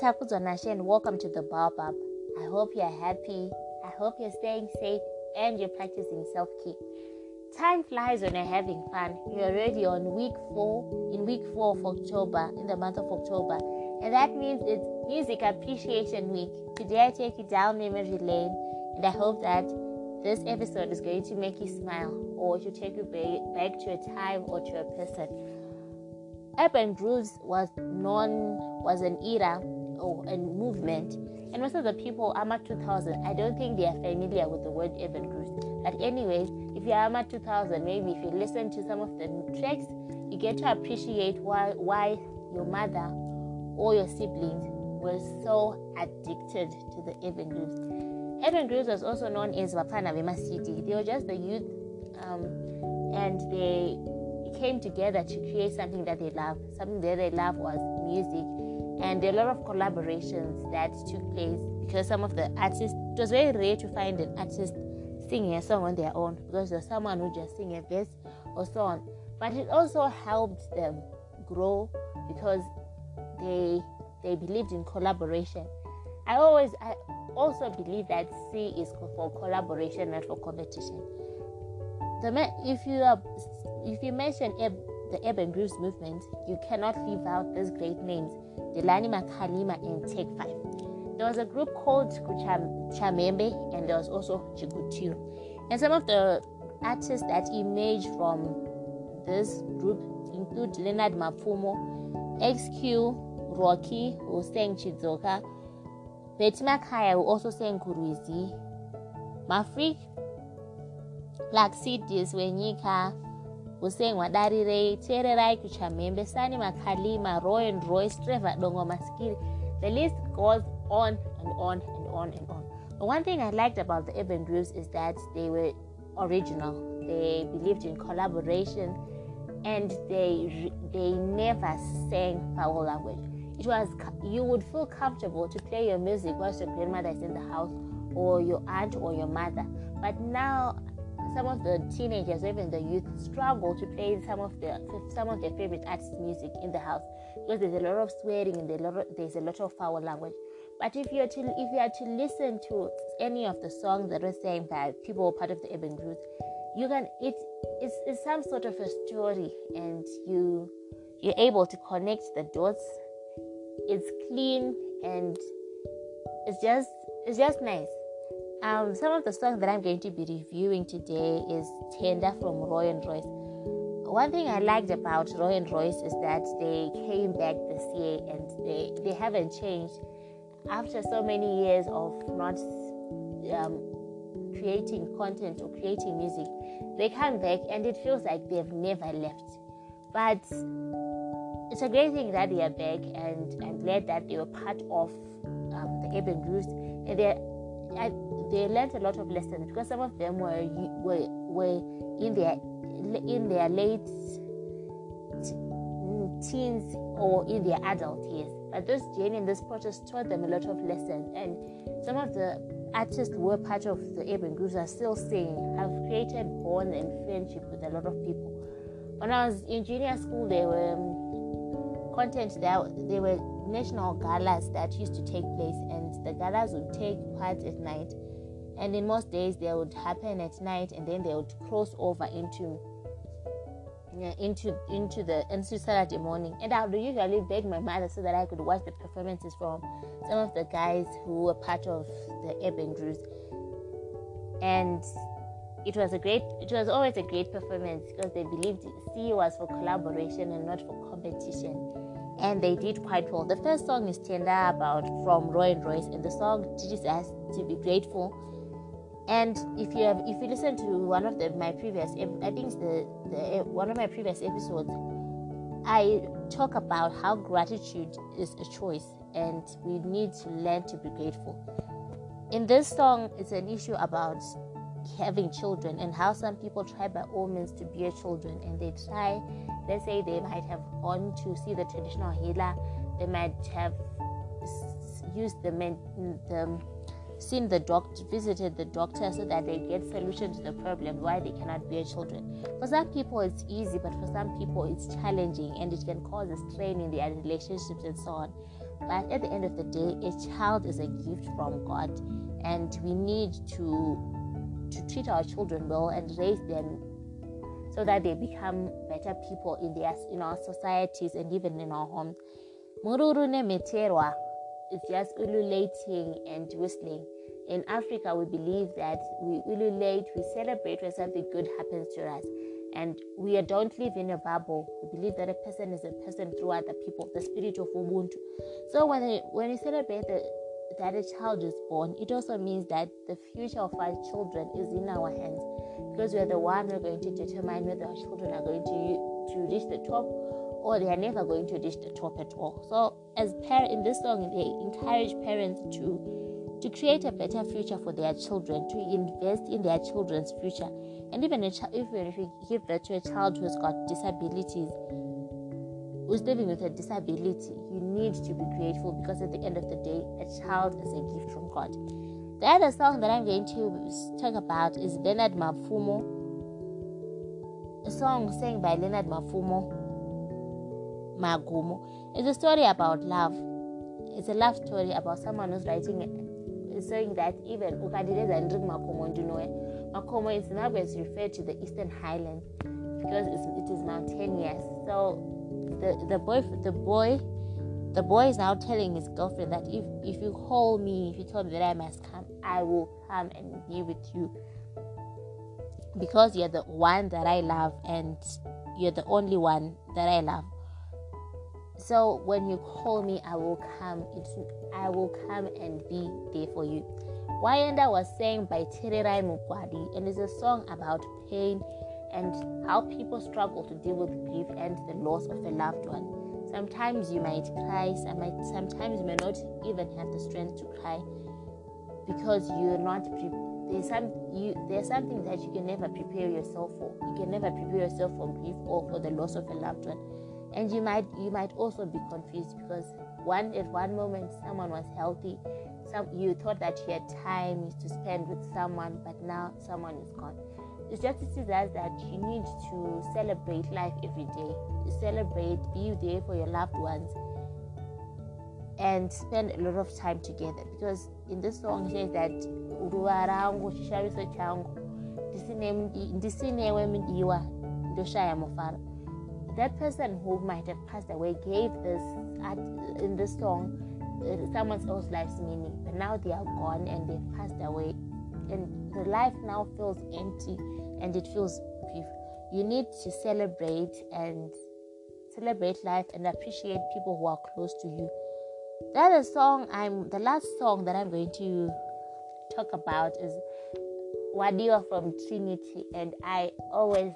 Takuzo Nashe and welcome to the Baobab. I hope you're happy. I hope you're staying safe and you're practicing self care. Time flies when you're having fun. You're already on week four, in week four of October, in the month of October. And that means it's Music Appreciation Week. Today I take you down memory lane and I hope that this episode is going to make you smile or to take you back to a time or to a person. Urban grooves was known was an era or a movement, and most of the people AMA 2000, I don't think they are familiar with the word urban grooves. But anyways, if you're AMA 2000, maybe if you listen to some of the tracks, you get to appreciate why why your mother or your siblings were so addicted to the urban grooves. Urban grooves was also known as Vapana Vema City. They were just the youth, um, and they came together to create something that they love. Something that they love was music, and a lot of collaborations that took place because some of the artists. It was very rare to find an artist singing a song on their own because there's someone who just sing a verse or so on. But it also helped them grow because they they believed in collaboration. I always I also believe that C is for collaboration, not for competition. The if you are if you mention the urban grooves movement, you cannot leave out these great names: Delani Makhalima and Take Five. There was a group called Chamhembe, and there was also Chikutiru. And some of the artists that emerged from this group include Leonard Mapfumo, ExQ, Rocky, who sang Chizoka, Betty Makaya, who also sang Kuruizi, Mafrik, Cities, Wenyika, Hussein Wadarire, Tererai Kuchamhembe, Sani Makhalima, Roy and Royce, Trevor Dongo Maskiri. The list goes on and on and on and on. But one thing I liked about the urban grooves is that they were original. They believed in collaboration and they they never sang foul language. It was you would feel comfortable to play your music whilst your grandmother is in the house or your aunt or your mother. But now some of the teenagers, even the youth, struggle to play some of their some of their favorite artists' music in the house because there's a lot of swearing and there's a lot of, foul language. But if you are to if you are to listen to any of the songs that are sang by people are part of the urban grooves, you can it it's, it's some sort of a story, and you you're able to connect the dots. It's clean and it's just it's just nice. Um, some of the songs that I'm going to be reviewing today is Tender from Roy and Royce. One thing I liked about Roy and Royce is that they came back this year and they, they haven't changed. After so many years of not um, creating content or creating music, they come back and it feels like they've never left. But it's a great thing that they are back and I'm glad that they were part of um, the Urban Grooves and they're I, they learned a lot of lessons because some of them were were were in their in their late teens or in their adult years. But this journey and this process taught them a lot of lessons, and some of the artists who were part of the urban grooves are still singing, have created bonds and friendship with a lot of people. When I was in junior school, there were um, content that there were national galas that used to take place, and the galas would take part at night. And in most days, they would happen at night, and then they would cross over into into into the into Saturday morning. And I would usually beg my mother so that I could watch the performances from some of the guys who were part of the urban grooves. And it was a great it was always a great performance because they believed C was for collaboration and not for competition and they did quite well. The first song is Tender about from Roy and Royce, and the song teaches us to be grateful. And if you have, if you listen to one of the, my previous, I think the, the one of my previous episodes, I talk about how gratitude is a choice, and we need to learn to be grateful. In this song, it's an issue about having children and how some people try by all means to bear children and they try let's say they might have gone to see the traditional healer they might have used the, men, the seen the doctor visited the doctor so that they get solution to the problem why they cannot bear children. For some people it's easy but for some people it's challenging and it can cause a strain in their relationships and so on. But at the end of the day, a child is a gift from God, and we need to to treat our children well and raise them so that they become better people in their in our societies and even in our homes. Mururune meterwa is just ululating and whistling. In Africa, we believe that we ululate, we celebrate when something good happens to us. And we don't live in a bubble. We believe that a person is a person through other people, the spirit of Ubuntu. So when, we, when we celebrate the, that a child is born, it also means that the future of our children is in our hands because we are the one who are going to determine whether our children are going to, to reach the top or they are never going to reach the top at all. So, as parent in this song, they encourage parents to to create a better future for their children, to invest in their children's future, and even if, even if you give birth to a child who's got disabilities, who's living with a disability, you need to be grateful because at the end of the day, a child is a gift from God. The other song that I'm going to talk about is Leonard Mapfumo, a song sang by Leonard Mapfumo Magumo. It's a story about love. It's a love story about someone who's writing it, saying that even Ukadileza and Makomo, you know, Makomo in Zimbabwe is referred to the Eastern Highlands because it is mountainous. So the the boy the boy the boy is now telling his girlfriend that if if you call me, if you tell me that I must come, I will come and be with you because you're the one that I love and you're the only one that I love. So when you call me, I will come. It's, I will come and be there for you. Wayenda was sang by Tererai Mugwadi, and it's a song about pain and how people struggle to deal with grief and the loss of a loved one. Sometimes you might cry, sometimes you may not even have the strength to cry because you're not prepared there's some you there's something that you can never prepare yourself for. You can never prepare yourself for grief or for the loss of a loved one and you might you might also be confused because one at one moment someone was healthy some you thought that you had time to spend with someone but now someone is gone it's just teaches us that you need to celebrate life every day. Celebrate be there for your loved ones and spend a lot of time together. Because in this song it says that ruva rangu chishaviso changu ndisinewe mudiwa ndoshaya mufaro that person who might have passed away gave this in this song uh, someone else's life's meaning, but now they are gone and they've passed away, and the life now feels empty and it feels brief. You need to celebrate and celebrate life and appreciate people who are close to you. The other song I'm the last song that I'm going to talk about is Wadiwa from Trinity, and I always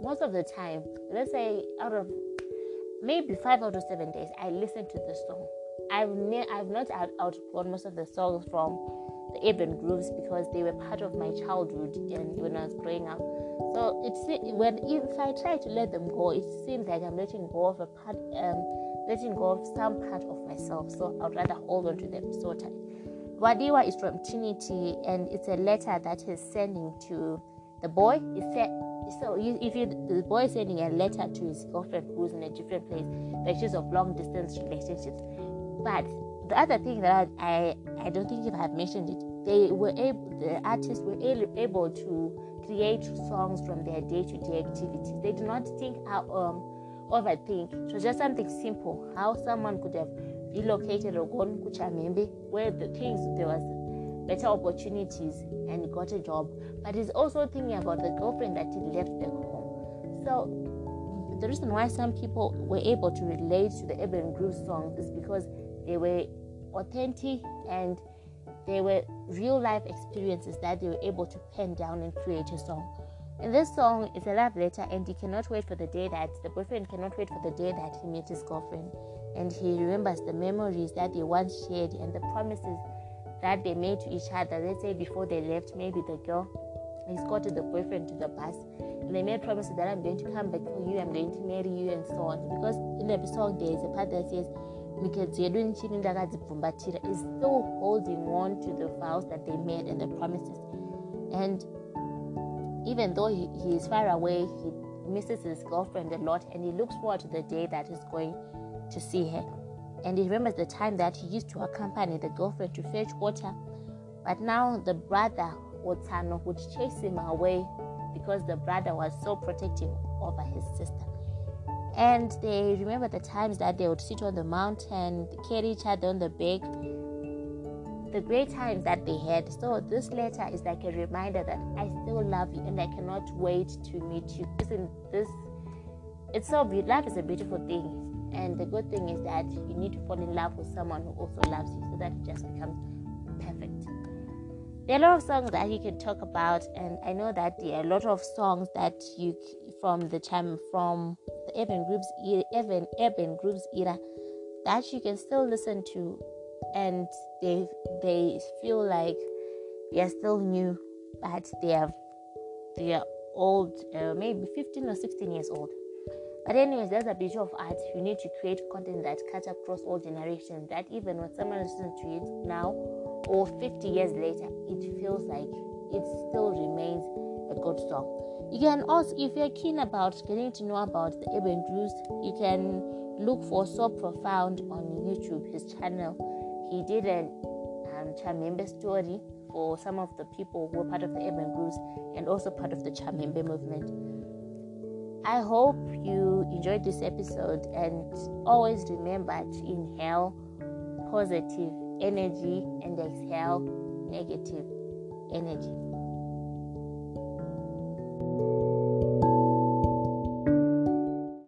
most of the time, let's say out of maybe five out of seven days, I listen to this song. I've ne- I've not out- outgrown most of the songs from the Urban Grooves because they were part of my childhood and when I was growing up. So it's when if I try to let them go, it seems like I'm letting go of a part, um, letting go of some part of myself. So I'd rather hold on to them so tight. Wadiwa is from Trinity and it's a letter that he's sending to the boy. He said so if you, the boy is sending a letter to his girlfriend who's in a different place, the issues of long distance relationships. But the other thing that I, I don't think if I have mentioned it, they were able, the artists were able to create songs from their day-to-day activities. They did not think out, um, overthink. It was just something simple. How someone could have relocated or gone Kuchamhembe, where the things there was better opportunities and got a job, but he's also thinking about the girlfriend that he left back home. So the reason why some people were able to relate to the Urban Groove songs is because they were authentic and they were real life experiences that they were able to pen down and create a song. And this song is a love letter, and he cannot wait for the day that the boyfriend cannot wait for the day that he meets his girlfriend. And he remembers the memories that they once shared and the promises that they made to each other. Let's say before they left, maybe the girl escorted the boyfriend to the bus and they made promises that I'm going to come back for you, I'm going to marry you, and so on. Because in the song, there is a part that says, is still holding on to the vows that they made and the promises. And even though he, he is far away, he misses his girlfriend a lot and he looks forward to the day that he's going to see her. and he remembers the time that he used to accompany the girlfriend to fetch water. But now the brother Otano would chase him away because the brother was so protective over his sister. And they remember the times that they would sit on the mountain, carry each other on the back, the great times that they had. So this letter is like a reminder that I still love you and I cannot wait to meet you. Isn't this it's so beautiful. Love is a beautiful thing. And the good thing is that you need to fall in love with someone who also loves you so that it just becomes. There are a lot of songs that you can talk about, and I know that there are a lot of songs that you from the time from the urban grooves urban urban grooves era that you can still listen to, and they they feel like they are still new, but they are they are old, uh, maybe 15 or 16 years old. But anyways, that's a beauty of art. You need to create content that cuts across all generations. That even when someone listens to it now or 50 years later, it feels like it still remains a good song. You can also, if you're keen about getting to know about the Urban Grooves, you can look for So Profound on YouTube, his channel. He did a um, Chamhembe story for some of the people who were part of the Urban Grooves and also part of the Chamhembe movement. I hope you enjoyed this episode and always remember to inhale positive energy and exhale negative energy.